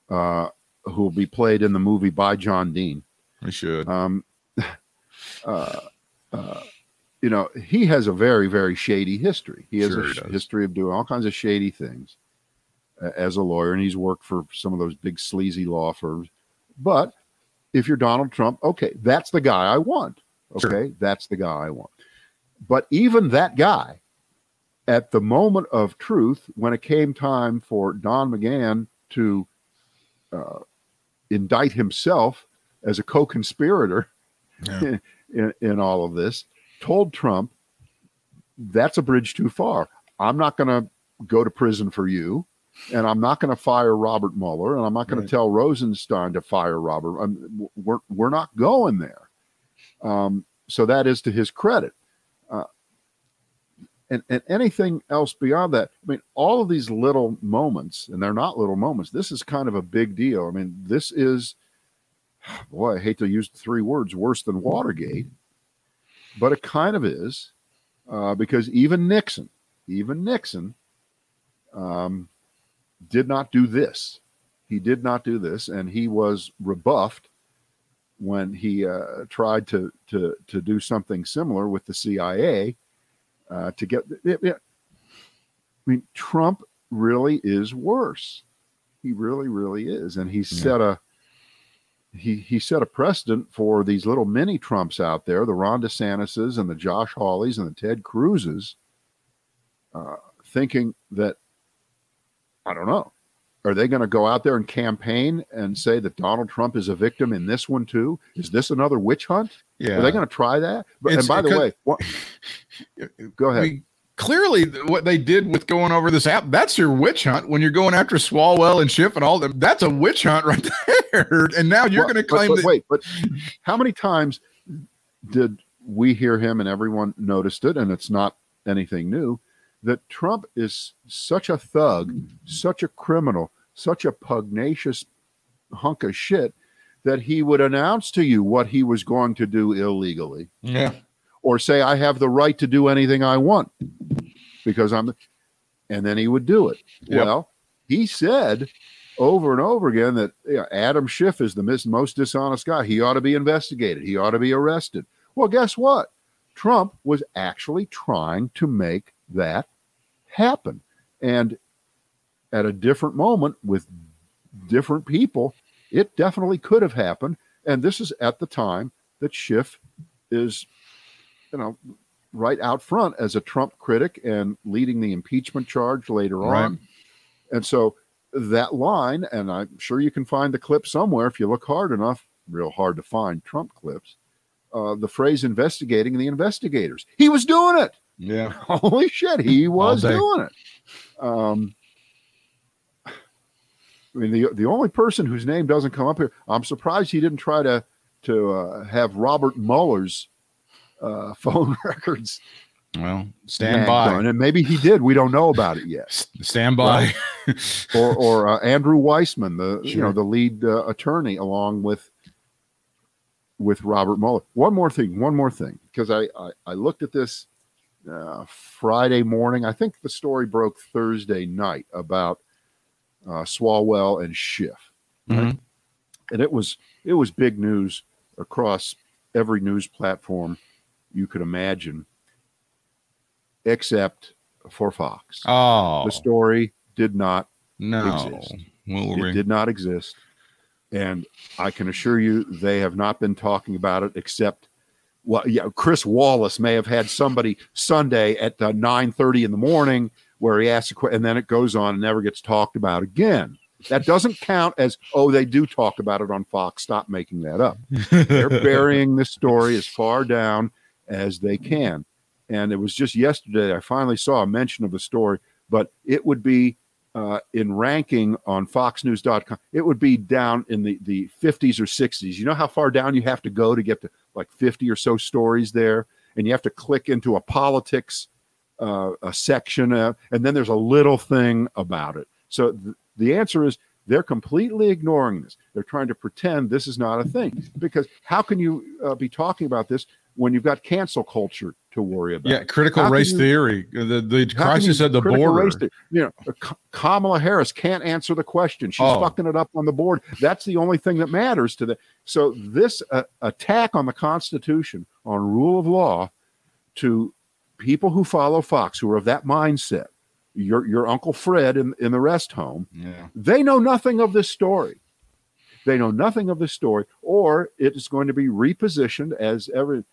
uh, who will be played in the movie by John Dean. do? We should. Um, [laughs] uh, uh, you know, he has a very, very shady history. He has Sure a he history of doing all kinds of shady things uh, as a lawyer, and he's worked for some of those big sleazy law firms. But if you're Donald Trump, okay, that's the guy I want. Okay, Sure. that's the guy I want. But even that guy, at the moment of truth, when it came time for Don McGahn to uh, indict himself as a co-conspirator Yeah. [laughs] in, in all of this, told Trump, "That's a bridge too far. I'm not going to go to prison for you, and I'm not going to fire Robert Mueller, and I'm not going Right. to tell Rosenstein to fire Robert. I'm, we're we're not going there." Um, so that is to his credit. And, and anything else beyond that, I mean, all of these little moments, and they're not little moments. This is kind of a big deal. I mean, this is, [sighs] boy, I hate to use three words, worse than Watergate, but it kind of is, uh, because even Nixon, even Nixon, um, did not do this. He did not do this, and he was rebuffed when he uh, tried to to to do something similar with the CIA uh, to get. it- it- I mean, Trump really is worse. He really, really is, and he Yeah. set a he he set a precedent for these little mini Trumps out there, the Ron DeSantis's and the Josh Hawleys and the Ted Cruz's, uh, thinking that I don't know. Are they going to go out there and campaign and say that Donald Trump is a victim in this one too? Is this another witch hunt? Yeah. Are they going to try that? But, and by the could- way, what, [laughs] go ahead. mean, clearly, what they did with going over this app, that's your witch hunt when you're going after Swalwell and Schiff and all them. That's a witch hunt right there. [laughs] And now you're Well, going to but- claim but that. Wait, but how many times did we hear him and everyone noticed it? And it's not anything new that Trump is such a thug, such a criminal, such a pugnacious hunk of shit that he would announce to you what he was going to do illegally Yeah. or say, I have the right to do anything I want because I'm, the... and then he would do it. Yep. Well, he said, over and over again that you know, Adam Schiff is the mis- most dishonest guy. He ought to be investigated. He ought to be arrested. Well, guess what? Trump was actually trying to make that happen. And at a different moment with different people, it definitely could have happened. And this is at the time that Schiff is, you know, right out front as a Trump critic and leading the impeachment charge later Right. on. And so that line, and I'm sure you can find the clip somewhere if you look hard enough, real hard to find Trump clips. Uh, the phrase investigating the investigators. He was doing it. Yeah. [laughs] Holy shit, he was doing it. Um, I mean, the the only person whose name doesn't come up here, I'm surprised he didn't try to to uh, have Robert Mueller's uh, [laughs] phone records Well, stand by. on, and maybe he did. We don't know about it yet. [laughs] Stand by. Or or uh, Andrew Weissmann, the you know the lead uh, attorney, along with with Robert Mueller. One more thing, one more thing, because I, I I looked at this uh, Friday morning. I think the story broke Thursday night about uh, Swalwell and Schiff, Mhm. and it was it was big news across every news platform you could imagine, except for Fox. Oh The story did not no. exist. Will it did not exist. And I can assure you they have not been talking about it except well, yeah, Chris Wallace may have had somebody Sunday at uh, 9:30 in the morning where he asks a question and then it goes on and never gets talked about again. That doesn't count as oh they do talk about it on Fox. Stop making that up. They're [laughs] burying this story as far down as they can. And it was just yesterday I finally saw a mention of the story, but it would be uh, in ranking on foxnews.com, it would be down in the, the 50s or 60s. You know how far down you have to go to get to like 50 or so stories there? And you have to click into a politics uh, a section, uh, and then there's a little thing about it. So th- the answer is they're completely ignoring this. They're trying to pretend this is not a thing. Because how can you uh, be talking about this when you've got cancel culture to worry about? yeah, critical How race you- theory. The the crisis at the border. race theory? you know, Kamala Harris can't answer the question. She's Oh. fucking it up on the board. That's the only thing that matters to the. So this uh, attack on the Constitution, on rule of law, to people who follow Fox, who are of that mindset, your your Uncle Fred in in the rest home, Yeah. they know nothing of this story. They know nothing of this story, or it is going to be repositioned as every,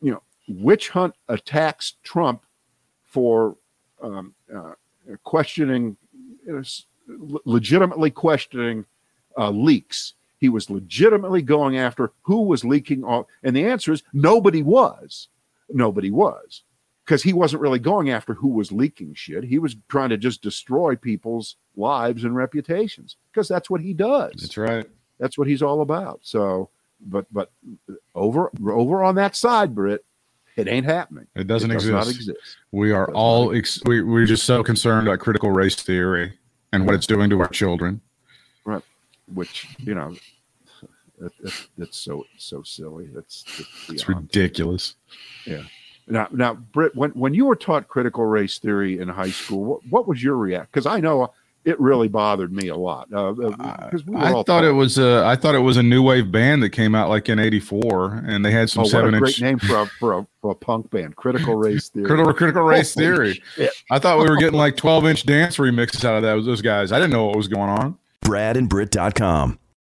you know, witch hunt attacks Trump for um, uh, questioning, you know, s- le- legitimately questioning uh, leaks. He was legitimately going after who was leaking all, and the answer is nobody was. Nobody was because he wasn't really going after who was leaking shit. He was trying to just destroy people's lives and reputations because that's what he does. That's right. That's what he's all about. So, but but over over on that side, Brit, it ain't happening. It doesn't it does exist. not exist. We are all ex- we, we're just so concerned about critical race theory and what it's doing to our children. Right, which you know, it, it, it's so so silly. It's, it's ridiculous. Now, now, Brit, when when you were taught critical race theory in high school, what, what was your react? Because I know it really bothered me a lot. Uh, we I thought taught- it was a I thought it was a new wave band that came out like in '84, and they had some Oh, what seven a great inch name for a, [laughs] for a for a punk band, Critical Race Theory. critical critical race Holy theory. shit. I thought we were getting like 12 inch dance remixes out of that, those guys. I didn't know what was going on. BradandBrit.com.